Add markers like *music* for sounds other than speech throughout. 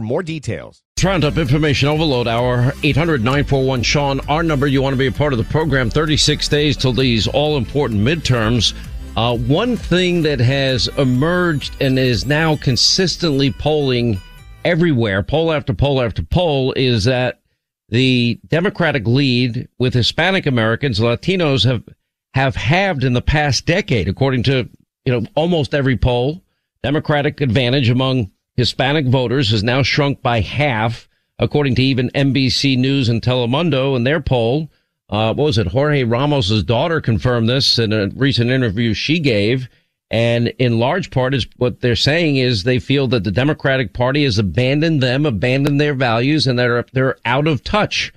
more details. Roundup Information Overload Hour, 800 941 Sean. Our number, you want to be a part of the program, 36 days till these all important midterms. Uh, one thing that has emerged and is now consistently polling everywhere, poll after poll after poll, is that the Democratic lead with Hispanic Americans, Latinos have have halved in the past decade, according to you know almost every poll. Democratic advantage among Hispanic voters has now shrunk by half, according to even NBC News and Telemundo in their poll. Uh, what was it? Jorge Ramos's daughter confirmed this in a recent interview she gave. And in large part is what they're saying is they feel that the Democratic Party has abandoned them, abandoned their values, and they're, they're out of touch.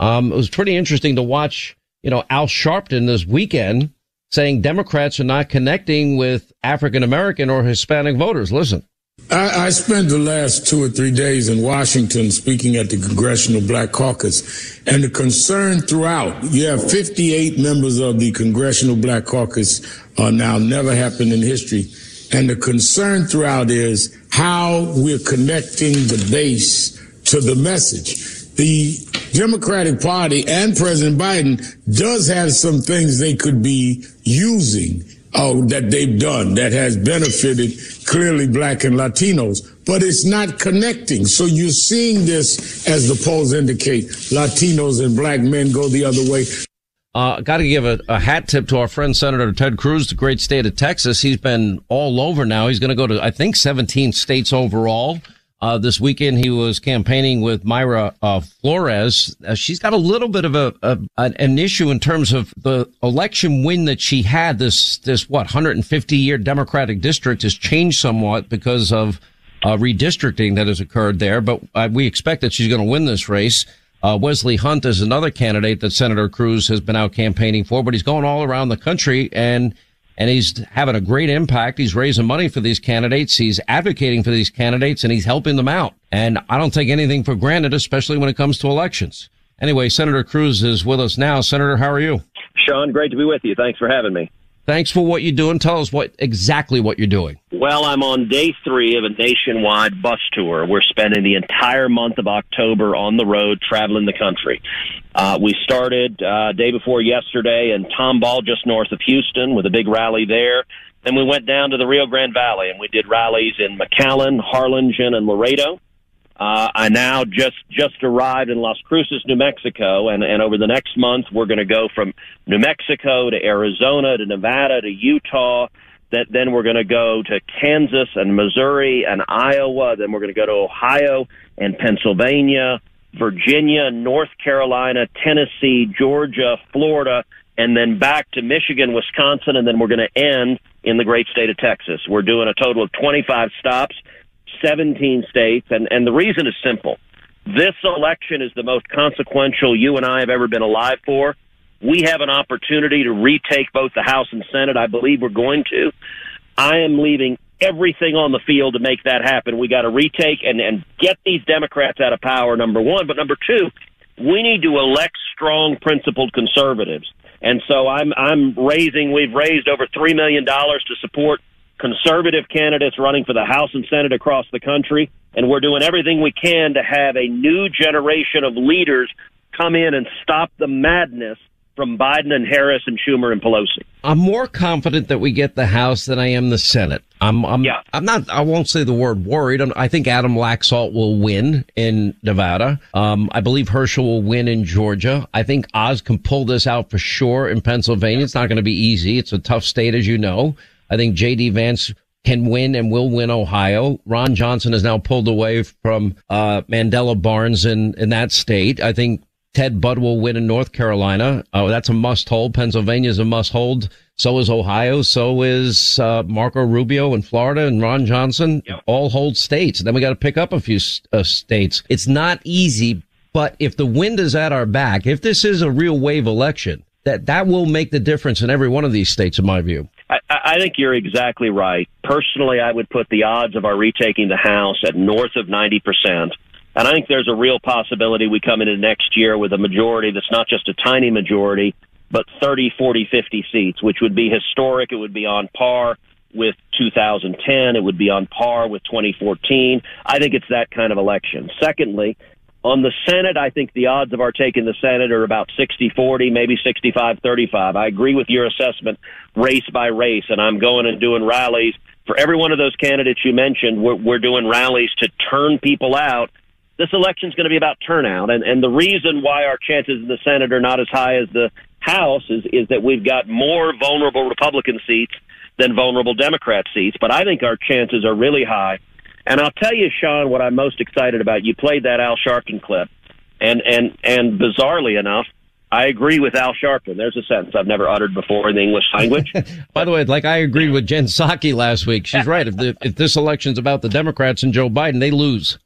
Um, it was pretty interesting to watch, you know, Al Sharpton this weekend saying Democrats are not connecting with African American or Hispanic voters. Listen. I, I, spent the last two or three days in Washington speaking at the Congressional Black Caucus, and the concern throughout, you have 58 members of the Congressional Black Caucus uh, now, never happened in history. And the concern throughout is how we're connecting the base to the message. The Democratic Party and President Biden does have some things they could be using uh, that they've done that has benefited clearly black and Latinos, but it's not connecting. So you're seeing this as the polls indicate Latinos and black men go the other way. Uh, got to give a, a, hat tip to our friend Senator Ted Cruz, the great state of Texas. He's been all over now. He's going to go to, I think, 17 states overall. Uh, this weekend he was campaigning with Mayra uh, Flores. Uh, she's got a little bit of a, a, an issue in terms of the election win that she had. This this what 150 year Democratic district has changed somewhat because of uh, redistricting that has occurred there. But uh, we expect that she's going to win this race. Uh, Wesley Hunt is another candidate that Senator Cruz has been out campaigning for, but he's going all around the country and and he's having a great impact. He's raising money for these candidates. He's advocating for these candidates and he's helping them out. And I don't take anything for granted, especially when it comes to elections. Anyway, Senator Cruz is with us now. Senator, how are you? Sean, great to be with you. Thanks for having me. Thanks for what you're doing. Tell us what exactly what you're doing. Well, I'm on day three of a nationwide bus tour. We're spending the entire month of October on the road, traveling the country. Uh, we started uh, day before yesterday in Tomball, just north of Houston, with a big rally there. Then we went down to the Rio Grande Valley and we did rallies in McAllen, Harlingen, and Laredo. Uh, I now just just arrived in Las Cruces, New Mexico, and and over the next month we're going to go from New Mexico to Arizona to Nevada to Utah. That then we're going to go to Kansas and Missouri and Iowa. Then we're going to go to Ohio and Pennsylvania. Virginia, North Carolina, Tennessee, Georgia, Florida, and then back to Michigan, Wisconsin, and then we're going to end in the great state of Texas. We're doing a total of 25 stops, 17 states, and, and the reason is simple. This election is the most consequential you and I have ever been alive for. We have an opportunity to retake both the House and Senate. I believe we're going to. I am leaving everything on the field to make that happen. We got to retake and, and get these Democrats out of power, number one. But number two, we need to elect strong, principled conservatives. And so I'm I'm raising. We've raised over three million dollars to support conservative candidates running for the House and Senate across the country, and we're doing everything we can to have a new generation of leaders come in and stop the madness from Biden and Harris and Schumer and Pelosi. I'm more confident that we get the House than I am the Senate. I'm, I'm, yeah. I'm not, I won't say the word worried. I'm, i think Adam Laxalt will win in Nevada. Um, I believe Herschel will win in Georgia. I think Oz can pull this out for sure in Pennsylvania. It's not going to be easy. It's a tough state, as you know. I think J.D. Vance can win and will win Ohio. Ron Johnson has now pulled away from uh, Mandela Barnes in, in that state. I think Ted Budd will win in North Carolina. Oh, that's a must hold. Pennsylvania is a must hold. So is Ohio. So is uh, Marco Rubio in Florida and Ron Johnson. Yep. All hold states. Then we got to pick up a few uh, states. It's not easy, but if the wind is at our back, if this is a real wave election, that that will make the difference in every one of these states, in my view. I, I think you're exactly right. Personally, I would put the odds of our retaking the House at north of ninety percent and I think there's a real possibility we come into next year with a majority that's not just a tiny majority, but 30, 40, 50 seats, which would be historic. It would be on par with 2010. It would be on par with 2014. I think it's that kind of election. Secondly, on the Senate, I think the odds of our taking the Senate are about 60 40, maybe 65 35. I agree with your assessment, race by race, and I'm going and doing rallies. For every one of those candidates you mentioned, we're, we're doing rallies to turn people out this election is going to be about turnout, and and the reason why our chances in the Senate are not as high as the House is is that we've got more vulnerable Republican seats than vulnerable Democrat seats. But I think our chances are really high. And I'll tell you, Sean, what I'm most excited about. You played that Al Sharpton clip, and and and bizarrely enough, I agree with Al Sharpton. There's a sentence I've never uttered before in the English language. *laughs* By the way, like I agreed with Jen Psaki last week. She's *laughs* right. If, the, if this election's about the Democrats and Joe Biden, they lose.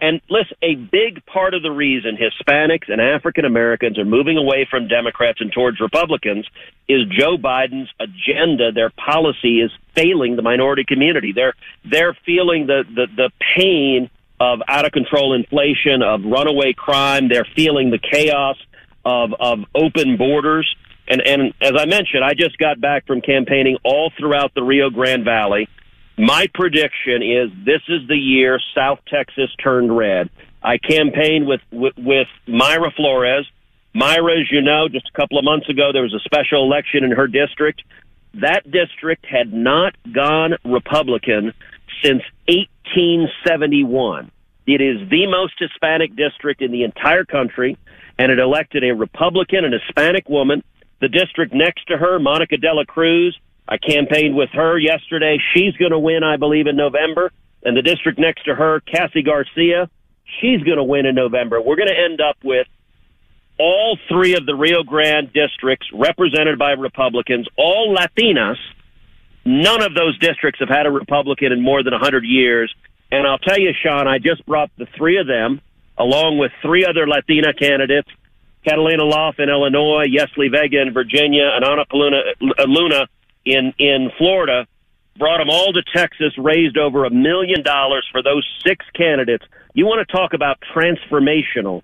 And listen, a big part of the reason Hispanics and African Americans are moving away from Democrats and towards Republicans is Joe Biden's agenda. Their policy is failing the minority community. They're they're feeling the the, the pain of out of control inflation, of runaway crime. They're feeling the chaos of of open borders. And and as I mentioned, I just got back from campaigning all throughout the Rio Grande Valley my prediction is this is the year South Texas turned red. I campaigned with, with, with Mayra Flores. Mayra, as you know, just a couple of months ago, there was a special election in her district. That district had not gone Republican since 1871. It is the most Hispanic district in the entire country, and it elected a Republican and Hispanic woman. The district next to her, Monica De La Cruz, I campaigned with her yesterday. She's going to win, I believe, in November. And the district next to her, Cassy Garcia, she's going to win in November. We're going to end up with all three of the Rio Grande districts represented by Republicans, all Latinas. None of those districts have had a Republican in more than 100 years. And I'll tell you, Sean, I just brought the three of them, along with three other Latina candidates Catalina Lauf in Illinois, Yesli Vega in Virginia, and Anna Paulina, uh, Luna in in Florida, brought them all to Texas, raised over a million dollars for those six candidates. You want to talk about transformational?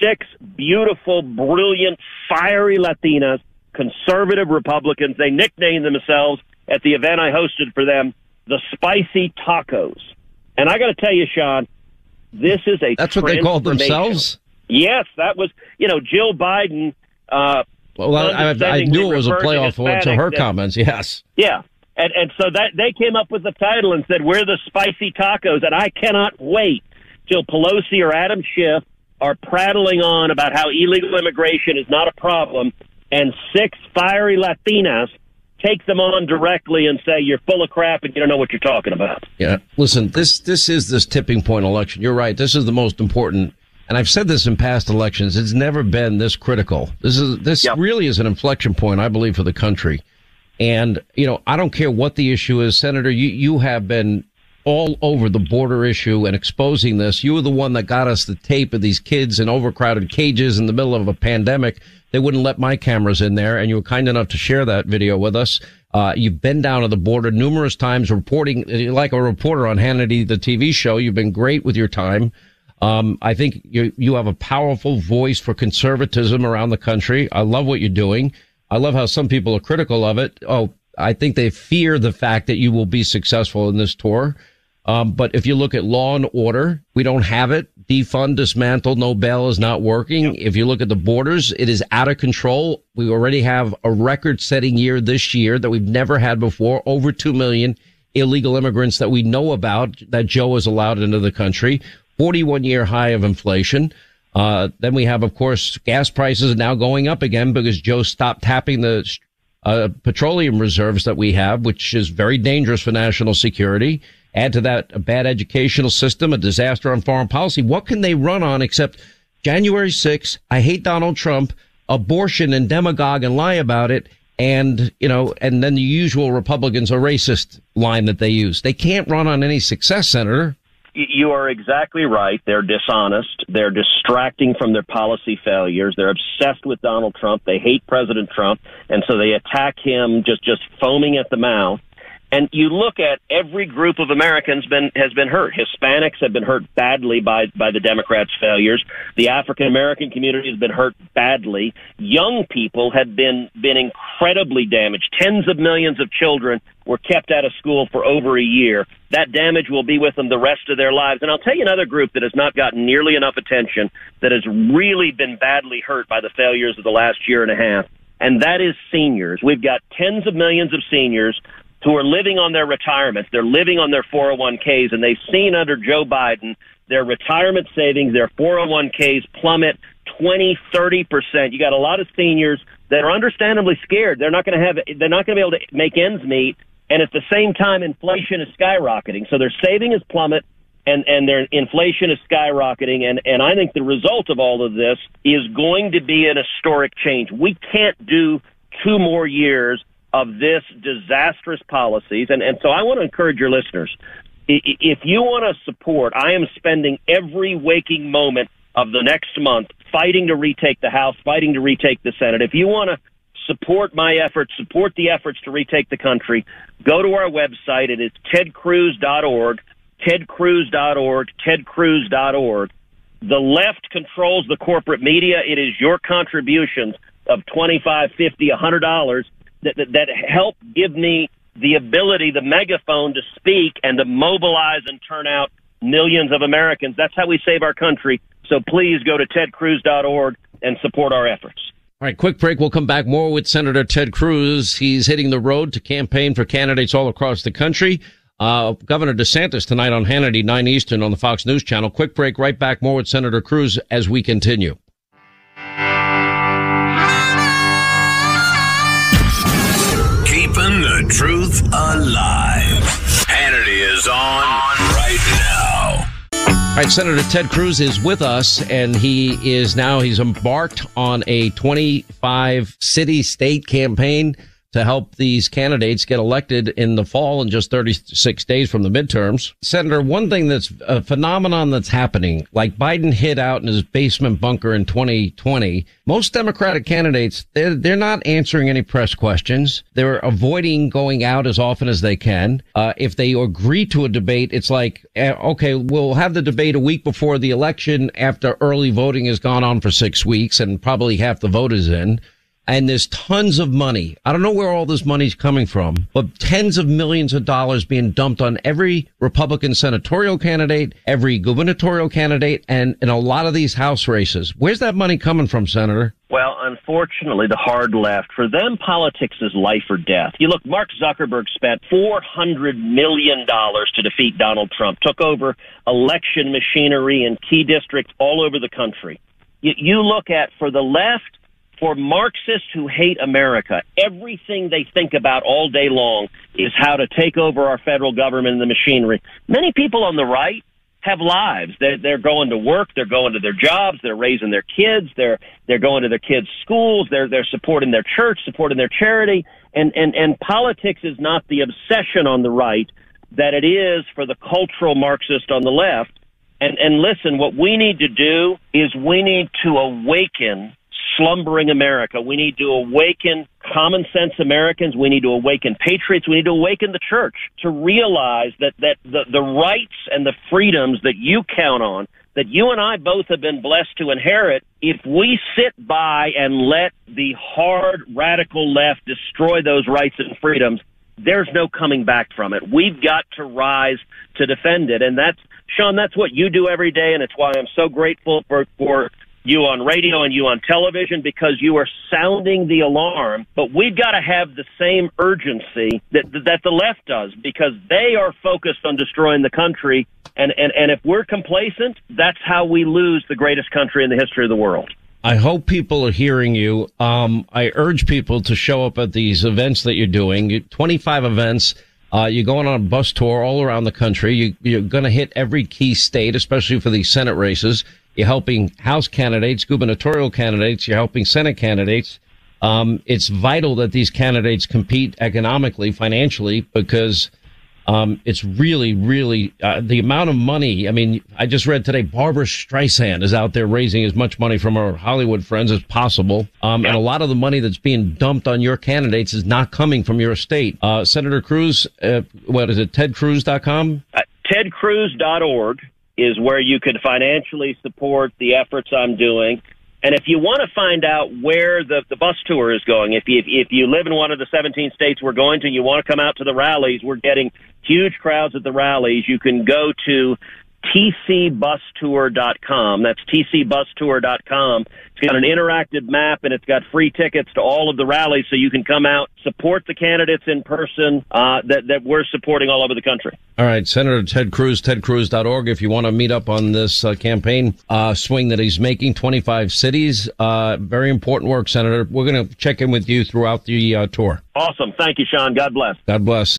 Six beautiful, brilliant, fiery Latinas, conservative Republicans. They nicknamed themselves at the event I hosted for them the Spicy Tacos. And I got to tell you, Sean, this is a that's what they called themselves. Yes, that was you know Jill Biden uh, well, I, I, knew it was a playoff to, to her that, comments. Yes. Yeah. And, and so that they came up with the title and said, we're the spicy tacos. And I cannot wait till Pelosi or Adam Schiff are prattling on about how illegal immigration is not a problem and six fiery Latinas take them on directly and say you're full of crap and you don't know what you're talking about. Yeah. Listen, this this is this tipping point election. You're right. This is the most important and I've said this in past elections, it's never been this critical. This is this yep. really is an inflection point, I believe, for the country. And you know, I don't care what the issue is, Senator. You you have been all over the border issue and exposing this. You were the one that got us the tape of these kids in overcrowded cages in the middle of a pandemic. They wouldn't let my cameras in there, and you were kind enough to share that video with us. Uh, you've been down to the border numerous times reporting, like a reporter on Hannity, the TV show. You've been great with your time. Um, I think you you have a powerful voice for conservatism around the country. I love what you're doing. I love how some people are critical of it. Oh, I think they fear the fact that you will be successful in this tour. Um, but if you look at law and order, we don't have it. Defund, dismantle, no bail is not working. Yep. If you look at the borders, it is out of control. We already have a record setting year this year that we've never had before. Over 2 million illegal immigrants that we know about that Joe has allowed into the country. 41 year high of inflation. Uh, then we have, of course, gas prices now going up again because Joe stopped tapping the uh, petroleum reserves that we have, which is very dangerous for national security. Add to that a bad educational system, a disaster on foreign policy. What can they run on except January 6th? I hate Donald Trump, abortion and demagogue and lie about it. And, you know, and then the usual Republicans are racist line that they use. They can't run on any success, Senator. You are exactly right. They're dishonest. They're distracting from their policy failures. They're obsessed with Donald Trump. They hate President Trump, and so they attack him just just foaming at the mouth. And you look at every group of Americans been has been hurt. Hispanics have been hurt badly by by the Democrats' failures. The African American community has been hurt badly. Young people have been been incredibly damaged. Tens of millions of children were kept out of school for over a year. That damage will be with them the rest of their lives. And I'll tell you another group that has not gotten nearly enough attention that has really been badly hurt by the failures of the last year and a half and that is seniors. We've got tens of millions of seniors who are living on their retirements. They're living on their 401ks, and they've seen under Joe Biden their retirement savings, their 401ks plummet 20, 30 percent. You got a lot of seniors that are understandably scared. They're not going to have. They're not going to be able to make ends meet, and at the same time, inflation is skyrocketing. So their saving is plummet. And, and their inflation is skyrocketing, and, and I think the result of all of this is going to be an historic change. We can't do two more years of this disastrous policies. And, and so I want to encourage your listeners. If you want to support, I am spending every waking moment of the next month fighting to retake the House, fighting to retake the Senate. If you want to support my efforts, support the efforts to retake the country, go to our website. It is tedcruz.org, tedcruz.org, tedcruz.org. The left controls the corporate media. It is your contributions of $25, $50, $100 that, that, that help give me the ability, the megaphone to speak and to mobilize and turn out millions of Americans. That's how we save our country. So please go to tedcruz.org and support our efforts. All right, quick break. We'll come back more with Senator Ted Cruz. He's hitting the road to campaign for candidates all across the country. Uh, Governor DeSantis tonight on Hannity, 9 Eastern on the Fox News Channel. Quick break, right back. More with Senator Cruz as we continue. Keeping the truth alive. Hannity is on. All right, Senator Ted Cruz is with us, and he is now he's embarked on a 25 city state campaign to help these candidates get elected in the fall in just 36 days from the midterms. Senator, one thing that's a phenomenon that's happening, like Biden hid out in his basement bunker in 2020, most Democratic candidates, they're, they're not answering any press questions. They're avoiding going out as often as they can. Uh, if they agree to a debate, it's like, eh, okay, we'll have the debate a week before the election after early voting has gone on for six weeks and probably half the vote is in and there's tons of money. I don't know where all this money's coming from, but tens of millions of dollars being dumped on every Republican senatorial candidate, every gubernatorial candidate, and in a lot of these House races. Where's that money coming from, Senator? Well, unfortunately, the hard left, for them, politics is life or death. You look, Mark Zuckerberg spent $400 million to defeat Donald Trump, took over election machinery in key districts all over the country. You, you look at, for the left, for Marxists who hate America, everything they think about all day long is how to take over our federal government and the machinery. Many people on the right have lives. They're, they're going to work. They're going to their jobs. They're raising their kids. They're they're going to their kids' schools. They're they're supporting their church, supporting their charity. And and and politics is not the obsession on the right that it is for the cultural Marxist on the left. And and listen, what we need to do is we need to awaken slumbering America. We need to awaken common sense Americans. We need to awaken patriots. We need to awaken the church to realize that, that the, the rights and the freedoms that you count on, that you and I both have been blessed to inherit, if we sit by and let the hard radical left destroy those rights and freedoms, there's no coming back from it. We've got to rise to defend it. And that's, Sean, that's what you do every day. And it's why I'm so grateful for, for you on radio and you on television because you are sounding the alarm. But we've got to have the same urgency that that the left does because they are focused on destroying the country. And, and, and if we're complacent, that's how we lose the greatest country in the history of the world. I hope people are hearing you. Um, I urge people to show up at these events that you're doing. 25 events. Uh, you're going on a bus tour all around the country. You, you're going to hit every key state, especially for these Senate races. You're helping House candidates, gubernatorial candidates. You're helping Senate candidates. Um, it's vital that these candidates compete economically, financially, because um, it's really, really uh, the amount of money. I mean, I just read today Barbra Streisand is out there raising as much money from her Hollywood friends as possible, um, and a lot of the money that's being dumped on your candidates is not coming from your state. Uh, Senator Cruz, uh, what is it? TedCruz.com. Uh, TedCruz.org is where you could financially support the efforts I'm doing. And if you want to find out where the, the bus tour is going, if you, if you live in one of the 17 states we're going to, and you want to come out to the rallies, we're getting huge crowds at the rallies. You can go to tcbustour.com. That's tcbustour.com. It's got an interactive map and it's got free tickets to all of the rallies so you can come out, support the candidates in person uh, that, that we're supporting all over the country. All right, Senator Ted Cruz, tedcruz.org. If you want to meet up on this uh, campaign uh, swing that he's making, 25 cities. Uh, very important work, Senator. We're going to check in with you throughout the uh, tour. Awesome. Thank you, Sean. God bless. God bless.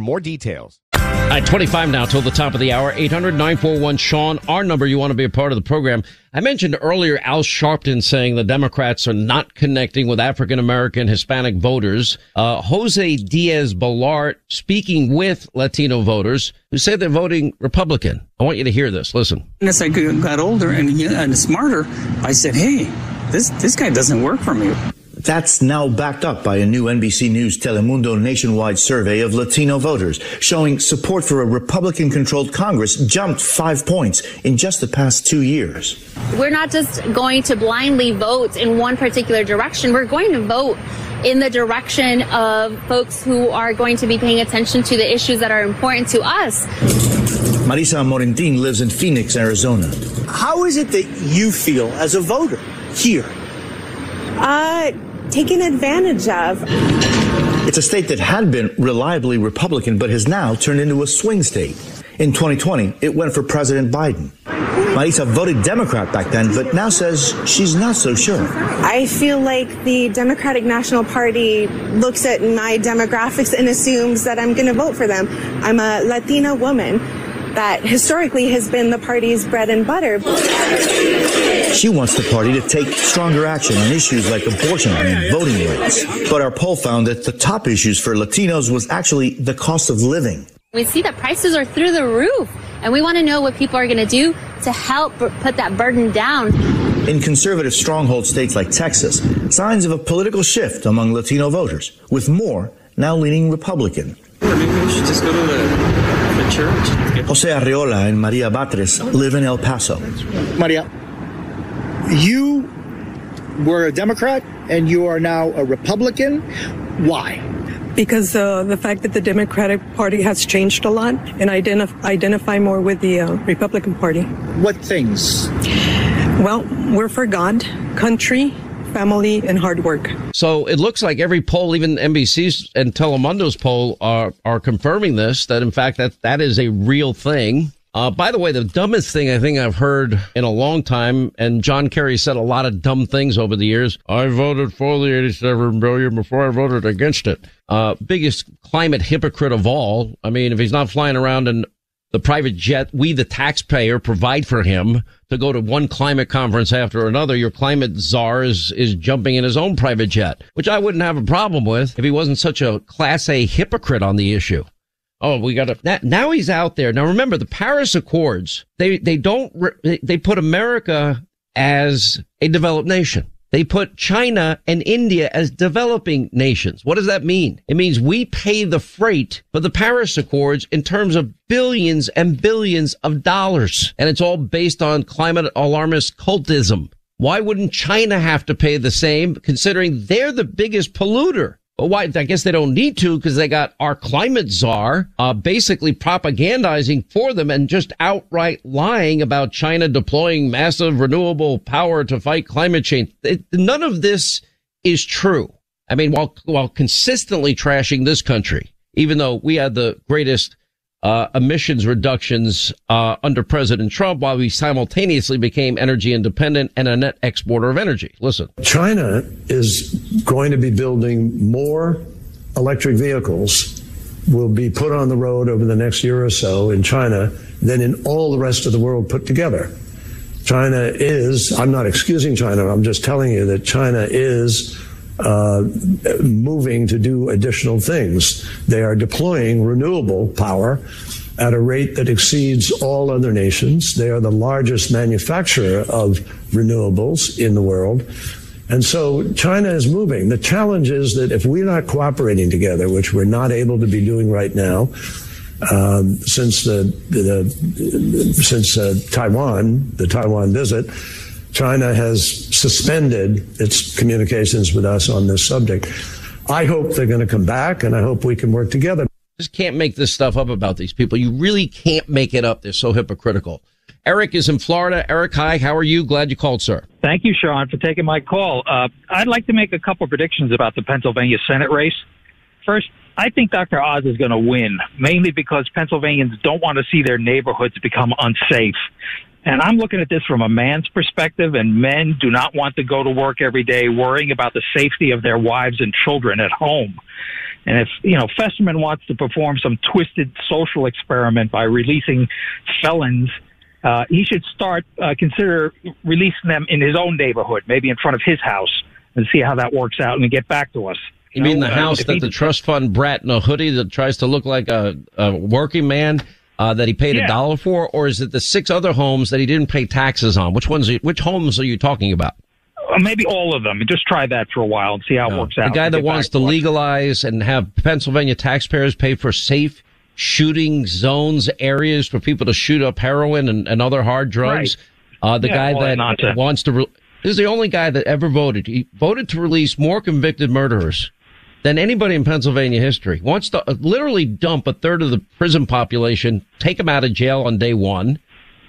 more details. At 25 now till the top of the hour, 800 941 Sean, our number. You want to be a part of the program. I mentioned earlier Al Sharpton saying the Democrats are not connecting with African American Hispanic voters. Uh, Jose Diaz Balart speaking with Latino voters who say they're voting Republican. I want you to hear this. Listen. As I got older and, and smarter, I said, hey, this, this guy doesn't work for me. That's now backed up by a new NBC News Telemundo nationwide survey of Latino voters showing support for a Republican controlled Congress jumped five points in just the past two years. We're not just going to blindly vote in one particular direction. We're going to vote in the direction of folks who are going to be paying attention to the issues that are important to us. Marisa Morentin lives in Phoenix, Arizona. How is it that you feel as a voter here? Uh, taken advantage of. It's a state that had been reliably Republican but has now turned into a swing state. In 2020, it went for President Biden. Marisa voted Democrat back then, but now says she's not so sure. I feel like the Democratic National Party looks at my demographics and assumes that I'm going to vote for them. I'm a Latina woman that historically has been the party's bread and butter. She wants the party to take stronger action on issues like abortion and voting rights. But our poll found that the top issues for Latinos was actually the cost of living. We see that prices are through the roof, and we want to know what people are going to do to help put that burden down. In conservative stronghold states like Texas, signs of a political shift among Latino voters, with more now leaning Republican. Maybe we should just go to the, the church. Jose Arriola and Maria Batres live in El Paso. Maria, you were a Democrat and you are now a Republican. Why? Because uh, the fact that the Democratic Party has changed a lot and I identif- identify more with the uh, Republican Party. What things? Well, we're for God, country, family, and hard work. So it looks like every poll, even NBC's and Telemundo's poll, are are confirming this. That in fact that that is a real thing. Uh, by the way, the dumbest thing I think I've heard in a long time, and John Kerry said a lot of dumb things over the years. I voted for the 87 billion before I voted against it. Uh, biggest climate hypocrite of all. I mean, if he's not flying around in the private jet we, the taxpayer, provide for him to go to one climate conference after another. Your climate czar is, is jumping in his own private jet, which I wouldn't have a problem with if he wasn't such a class A hypocrite on the issue. Oh, we got to, now he's out there. Now remember the Paris Accords, they, they don't, they put America as a developed nation. They put China and India as developing nations. What does that mean? It means we pay the freight for the Paris Accords in terms of billions and billions of dollars. And it's all based on climate alarmist cultism. Why wouldn't China have to pay the same considering they're the biggest polluter? Why? I guess they don't need to because they got our climate czar uh, basically propagandizing for them and just outright lying about China deploying massive renewable power to fight climate change. It, none of this is true. I mean, while while consistently trashing this country, even though we had the greatest uh, emissions reductions uh, under President Trump while we simultaneously became energy independent and a net exporter of energy. Listen. China is going to be building more electric vehicles will be put on the road over the next year or so in China than in all the rest of the world put together. China is, I'm not excusing China, I'm just telling you that China is uh, moving to do additional things. They are deploying renewable power at a rate that exceeds all other nations. They are the largest manufacturer of renewables in the world. And so China is moving. The challenge is that if we're not cooperating together, which we're not able to be doing right now, um, since the, the since uh, Taiwan, the Taiwan visit, China has suspended its communications with us on this subject. I hope they're going to come back and I hope we can work together. Just can't make this stuff up about these people. You really can't make it up. They're so hypocritical. Eric is in Florida. Eric, hi. How are you? Glad you called, sir. Thank you, Sean, for taking my call. Uh, I'd like to make a couple predictions about the Pennsylvania Senate race. First, I think Dr. Oz is going to win, mainly because Pennsylvanians don't want to see their neighborhoods become unsafe. And I'm looking at this from a man's perspective, and men do not want to go to work every day worrying about the safety of their wives and children at home. And if, you know, Festerman wants to perform some twisted social experiment by releasing felons, uh, he should start, uh, consider releasing them in his own neighborhood, maybe in front of his house, and see how that works out and get back to us. You, mean the uh, house that the trust fund brat in a hoodie that tries to look like a, a working man uh, that he paid a dollar for, or is it the six other homes that he didn't pay taxes on? Which ones? Are, which homes are you talking about? Uh, maybe all of them. Just try that for a while and see how it works out. The guy that wants to legalize and have Pennsylvania taxpayers pay for safe shooting zones, areas for people to shoot up heroin and, and other hard drugs. Right. Uh, the yeah, guy that wants to. Re- this is the only guy that ever voted. He voted to release more convicted murderers than anybody in Pennsylvania history. Wants to uh, literally dump a third of the prison population, take them out of jail on day one.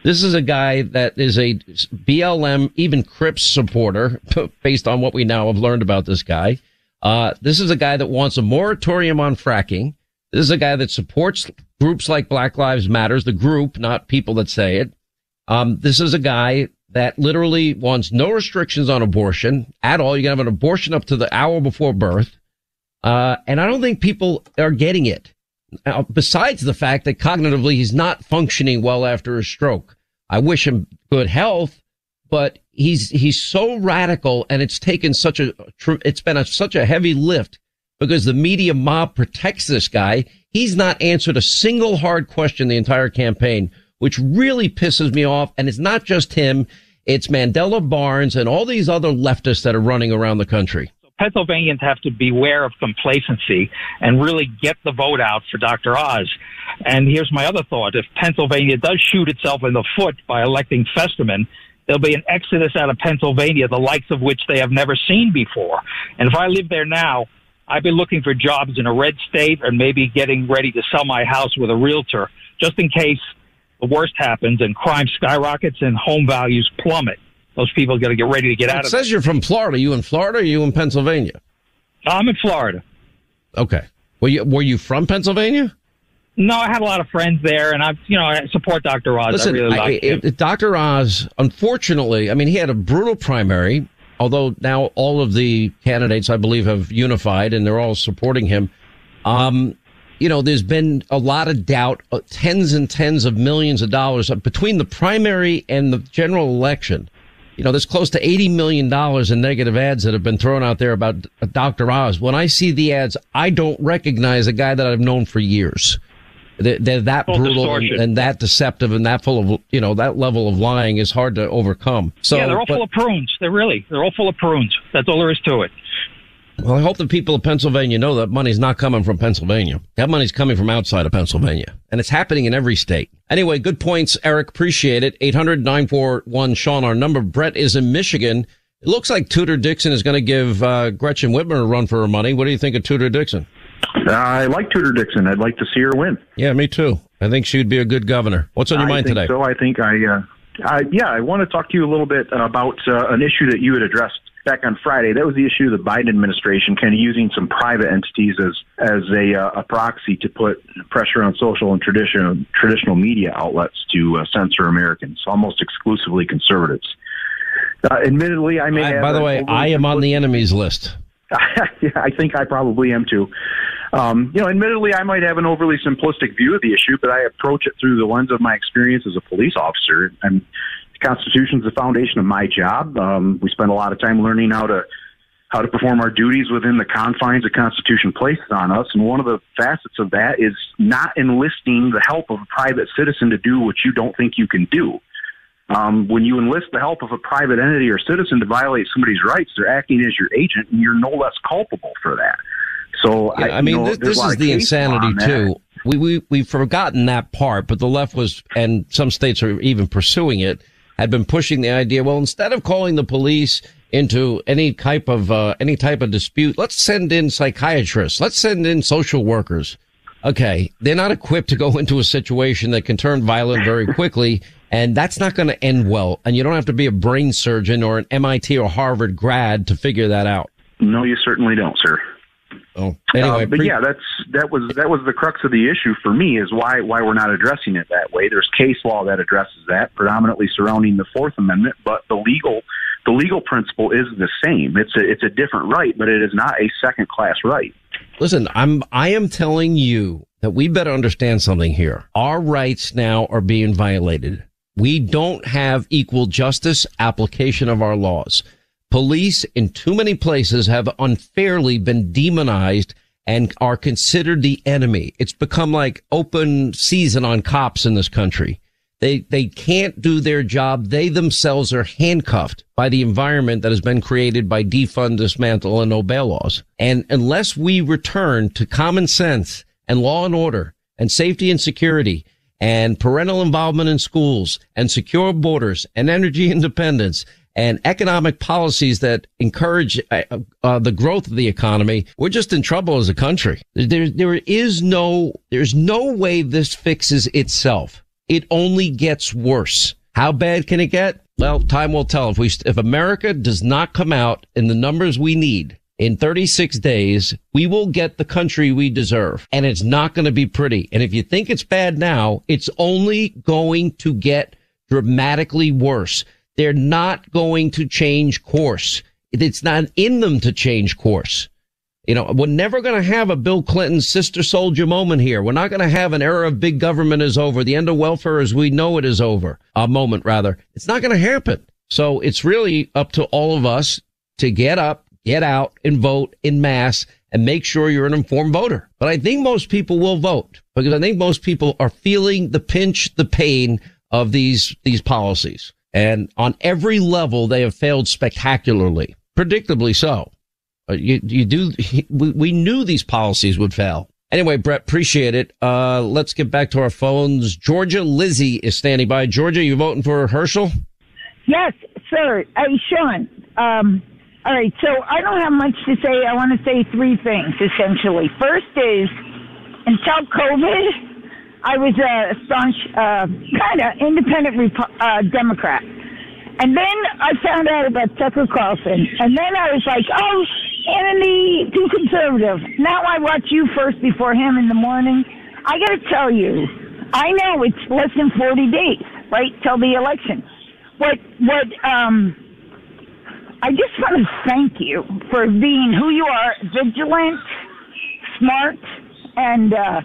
This is a guy that is a BLM, even Crips supporter, *laughs* based on what we now have learned about this guy. Uh, this is a guy that wants a moratorium on fracking. This is a guy that supports groups like Black Lives Matters, the group, not people that say it. Um, this is a guy that literally wants no restrictions on abortion at all. You can have an abortion up to the hour before birth. Uh, and I don't think people are getting it. Now, besides the fact that cognitively he's not functioning well after a stroke. I wish him good health, but he's, he's so radical and it's taken such a, it's been a, such a heavy lift because the media mob protects this guy. He's not answered a single hard question the entire campaign, which really pisses me off. And it's not just him. It's Mandela Barnes and all these other leftists that are running around the country. Pennsylvanians have to beware of complacency and really get the vote out for Dr. Oz. And here's my other thought. If Pennsylvania does shoot itself in the foot by electing Festerman, there'll be an exodus out of Pennsylvania, the likes of which they have never seen before. And if I live there now, I'd be looking for jobs in a red state and maybe getting ready to sell my house with a realtor just in case the worst happens and crime skyrockets and home values plummet those people got to get ready to get it out of. It says you're from Florida. You in Florida? Or you in Pennsylvania? I'm in Florida. Okay. Were you Were you from Pennsylvania? No, I had a lot of friends there, and I, you know, I support Dr. Oz. Listen, I really like I, Dr. Oz, unfortunately, I mean, he had a brutal primary. Although now all of the candidates, I believe, have unified and they're all supporting him. Um, you know, there's been a lot of doubt, uh, tens and tens of millions of dollars between the primary and the general election you know, there's close to $80 million in negative ads that have been thrown out there about Dr. Oz. When I see the ads, I don't recognize a guy that I've known for years. They're, they're that Full brutal and, and that deceptive and that full of, you know, that level of lying is hard to overcome. So, yeah, they're all but- full of prunes. They're really. They're all full of prunes. That's all there is to it. Well, I hope the people of Pennsylvania know that money's not coming from Pennsylvania. That money's coming from outside of Pennsylvania. And it's happening in every state. Anyway, good points, Eric. Appreciate it. 800-941 Sean, our number. Brett is in Michigan. It looks like Tudor Dixon is going to give uh, Gretchen Whitmer a run for her money. What do you think of Tudor Dixon? I like Tudor Dixon. I'd like to see her win. Yeah, me too. I think she'd be a good governor. What's on your I mind today? So I think I, uh, I, yeah, I want to talk to you a little bit about uh, an issue that you had addressed back on Friday. That was the issue of the Biden administration kind of using some private entities as as a, uh, a proxy to put pressure on social and traditional traditional media outlets to uh, censor Americans, almost exclusively conservatives. Uh, admittedly, I may. I- have by the way, I am on the enemies list. *laughs* yeah, I think I probably am too. Um, you know, admittedly, I might have an overly simplistic view of the issue, but I approach it through the lens of my experience as a police officer. And Constitution is the foundation of my job. Um, we spend a lot of time learning how to how to perform our duties within the confines the Constitution places on us. And one of the facets of that is not enlisting the help of a private citizen to do what you don't think you can do. Um, when you enlist the help of a private entity or citizen to violate somebody's rights, they're acting as your agent, and you're no less culpable for that. So Yeah, I, I mean, know, this, this is the insanity too. We we we've forgotten that part, but the left was, and some states are even pursuing it, had been pushing the idea. Well, instead of calling the police into any type of uh, any type of dispute, let's send in psychiatrists. Let's send in social workers. Okay, they're not equipped to go *laughs* into a situation that can turn violent very quickly, and that's not going to end well. And you don't have to be a brain surgeon or an MIT or Harvard grad to figure that out. No, you certainly don't, sir. Anyway, Uh, but pre- yeah, that's that was that was the crux of the issue for me is why why we're not addressing it that way. There's case law that addresses that, predominantly surrounding the Fourth Amendment, but the legal the legal principle is the same. It's a it's a different right, but it is not a second class right. Listen, I'm I am telling you that we better understand something here. Our rights now are being violated. We don't have equal justice application of our laws. Police in too many places have unfairly been demonized and are considered the enemy. It's become like open season on cops in this country. They, they can't do their job. They themselves are handcuffed by the environment that has been created by defund, dismantle, and no bail laws. And unless we return to common sense and law and order and safety and security and parental involvement in schools and secure borders and energy *laughs* independence and economic policies that encourage uh, uh, the growth of the economy, we're just in trouble as a country. There, there is no, there's no way this fixes itself. It only gets worse. How bad can it get? Well, time will tell. If we, if America does not come out in the numbers we need in 36 days, we will get the country we deserve. And it's not going to be pretty. And if you think it's bad now, it's only going to get dramatically worse. They're not going to change course. It's not in them to change course. You know, we're never going to have a Bill Clinton sister soldier moment here. We're not going to have an era of big government is over. The end of welfare as we know it is over. A moment rather. It's not going to happen. So it's really up to all of us to get up, get out and vote in mass and make sure you're an informed voter. But I think most people will vote because I think most people are feeling the pinch, the pain of these, these policies. And on every level, they have failed spectacularly, predictably so. Uh, you, you do, *laughs* we, knew these policies would fail. Anyway, Brett, appreciate it. Uh, let's get back to our phones. Georgia Lizzie is standing by. Georgia, you voting for Herschel? Yes, sir. Hey, Sean. Um, all right, so I don't have much to say. I want to say three things essentially. First is, until COVID, I was a staunch, uh, kind of independent Repu- uh, Democrat. And then I found out about Tucker Carlson. And then I was like, oh, Hannity, too conservative. Now I watch you first before him in the morning. I got to tell you, I know it's less than 40 days, right, till the election. What, what, um, I just want to thank you for being who you are, vigilant, smart, and, uh,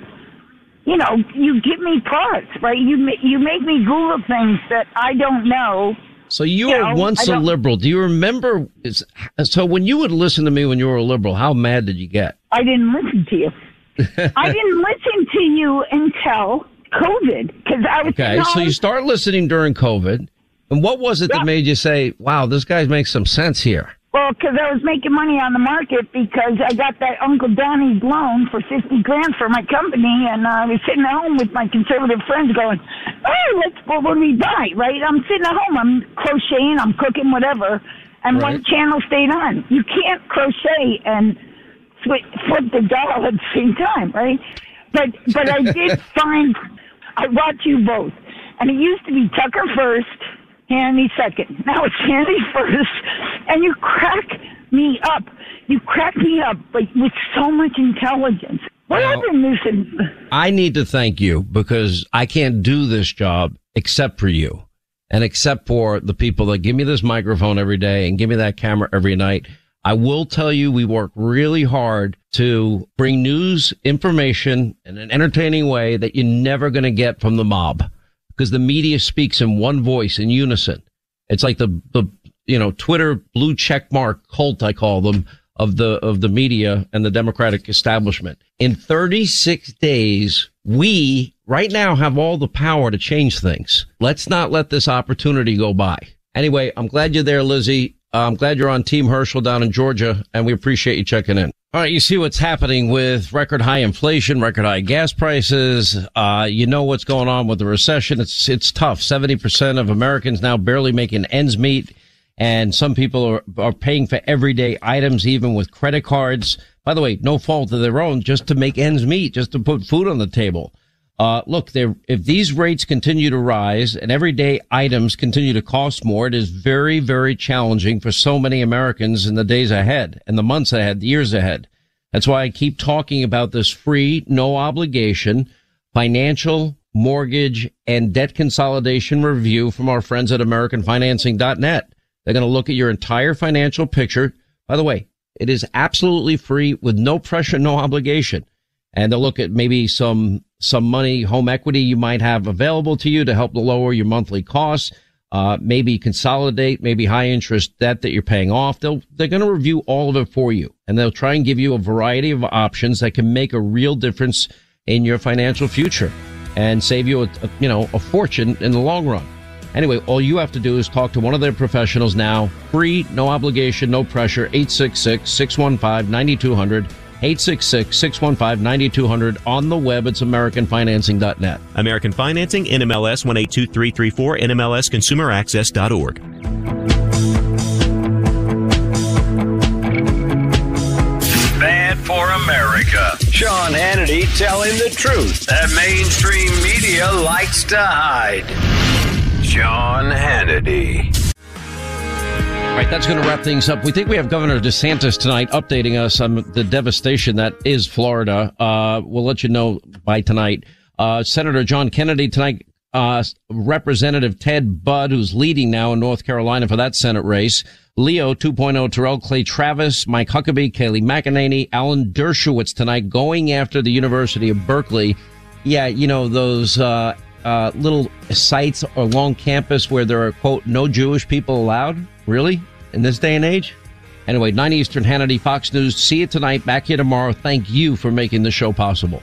you know, you give me pause, right? You you make me Google things that I don't know. So you, You were know, once a liberal. Do you remember? Is, so when you would listen to me when you were a liberal, how mad did you get? I didn't listen to you. *laughs* I didn't listen to you until COVID because I was Okay, so you start listening during COVID. And what was it that made you say, wow, this guy makes some sense here? Well, because I was making money on the market because I got that Uncle Donny's loan for fifty grand for my company, and I was sitting at home with my conservative friends going, "Oh, let's well, what do we buy?" Right? I'm sitting at home, I'm crocheting, I'm cooking, whatever, and one channel stayed on. You can't crochet and flip, flip the doll at the same time, right? But but I did *laughs* find I watch you both, and it used to be Tucker first, Hannity second. Now it's Hannity *laughs* first, and you crack me up. You crack me up, but with so much intelligence. What Well- I've missing. I need to thank you because I can't do this job except for you and except for the people that give me this microphone every day and give me that camera every night. I will tell you, we work really hard to bring news, information in an entertaining way that you're never going to get from the mob because the media speaks in one voice in unison. It's like the, the, you know, Twitter blue check mark cult, I call them of the, of the media and the Democratic establishment. In 36 days, we right now have all the power to change things. Let's not let this opportunity go by. Anyway, I'm glad you're there, Lizzie. I'm glad you're on Team Herschel down in Georgia, and we appreciate you checking in. All right, you see what's happening with record high inflation, record high gas prices. Uh, you know what's going on with the recession. It's it's tough. Seventy percent of Americans now barely making ends meet, and some people are are paying for everyday items, even with credit cards. By the way, no fault of their own, just to make ends meet, just to put food on the table. Uh, look, if these rates continue to rise and everyday items continue to cost more, it is very, very challenging for so many Americans in the days ahead and the months ahead, the years ahead. That's why I keep talking about this free, no obligation financial, mortgage, and debt consolidation review from our friends at AmericanFinancing.net. They're going to look at your entire financial picture. By the way, it is absolutely free with no pressure, no obligation and they'll look at maybe some some money, home equity you might have available to you to help lower your monthly costs. Uh, maybe consolidate, maybe high interest debt that you're paying off. They'll they're going to review all of it for you, and they'll try and give you a variety of options that can make a real difference in your financial future and save you a, a you know a fortune in the long run. Anyway, all you have to do is talk to one of their professionals now. Free, no obligation, no pressure. 866 615 9200. 866-615-9200 on the web. It's AmericanFinancing.net. American Financing, NMLS 182334, NMLSConsumerAccess.org. Bad for America. Sean Hannity telling the truth that mainstream media likes to hide. Sean Hannity. Right, that's going to wrap things up. We think we have Governor DeSantis tonight updating us on the devastation that is Florida. Uh, we'll let you know by tonight. Uh, Senator John Kennedy tonight, uh, Representative Ted Budd, who's leading now in North Carolina for that Senate race. Leo 2.0, Terrell Clay Travis, Mike Huckabee, Kayleigh McEnany, Alan Dershowitz tonight going after the University of Berkeley. Yeah, you know, those, uh, uh, little sites along campus where there are, quote, no Jewish people allowed? Really? In this day and age? Anyway, 9 Eastern, Hannity, Fox News. See you tonight. Back here tomorrow. Thank you for making the show possible.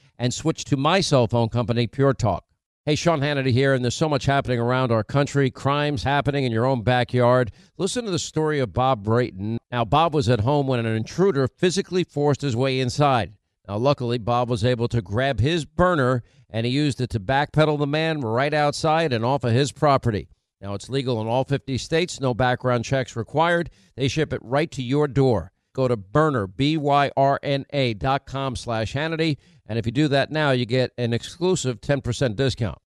and switch to my cell phone company, Pure Talk. Hey, Sean Hannity here, and there's so much happening around our country, crimes happening in your own backyard. Listen to the story of Bob Brayton. Now, Bob was at home when an intruder physically forced his way inside. Now, luckily, Bob was able to grab his Byrna and he used it to backpedal the man right outside and off of his property. Now, it's legal in all 50 states, no background checks required. They ship it right to your door. Go to Byrna, B-Y-R-N-A dot com slash Hannity. And if you do that now, you get an exclusive 10% discount.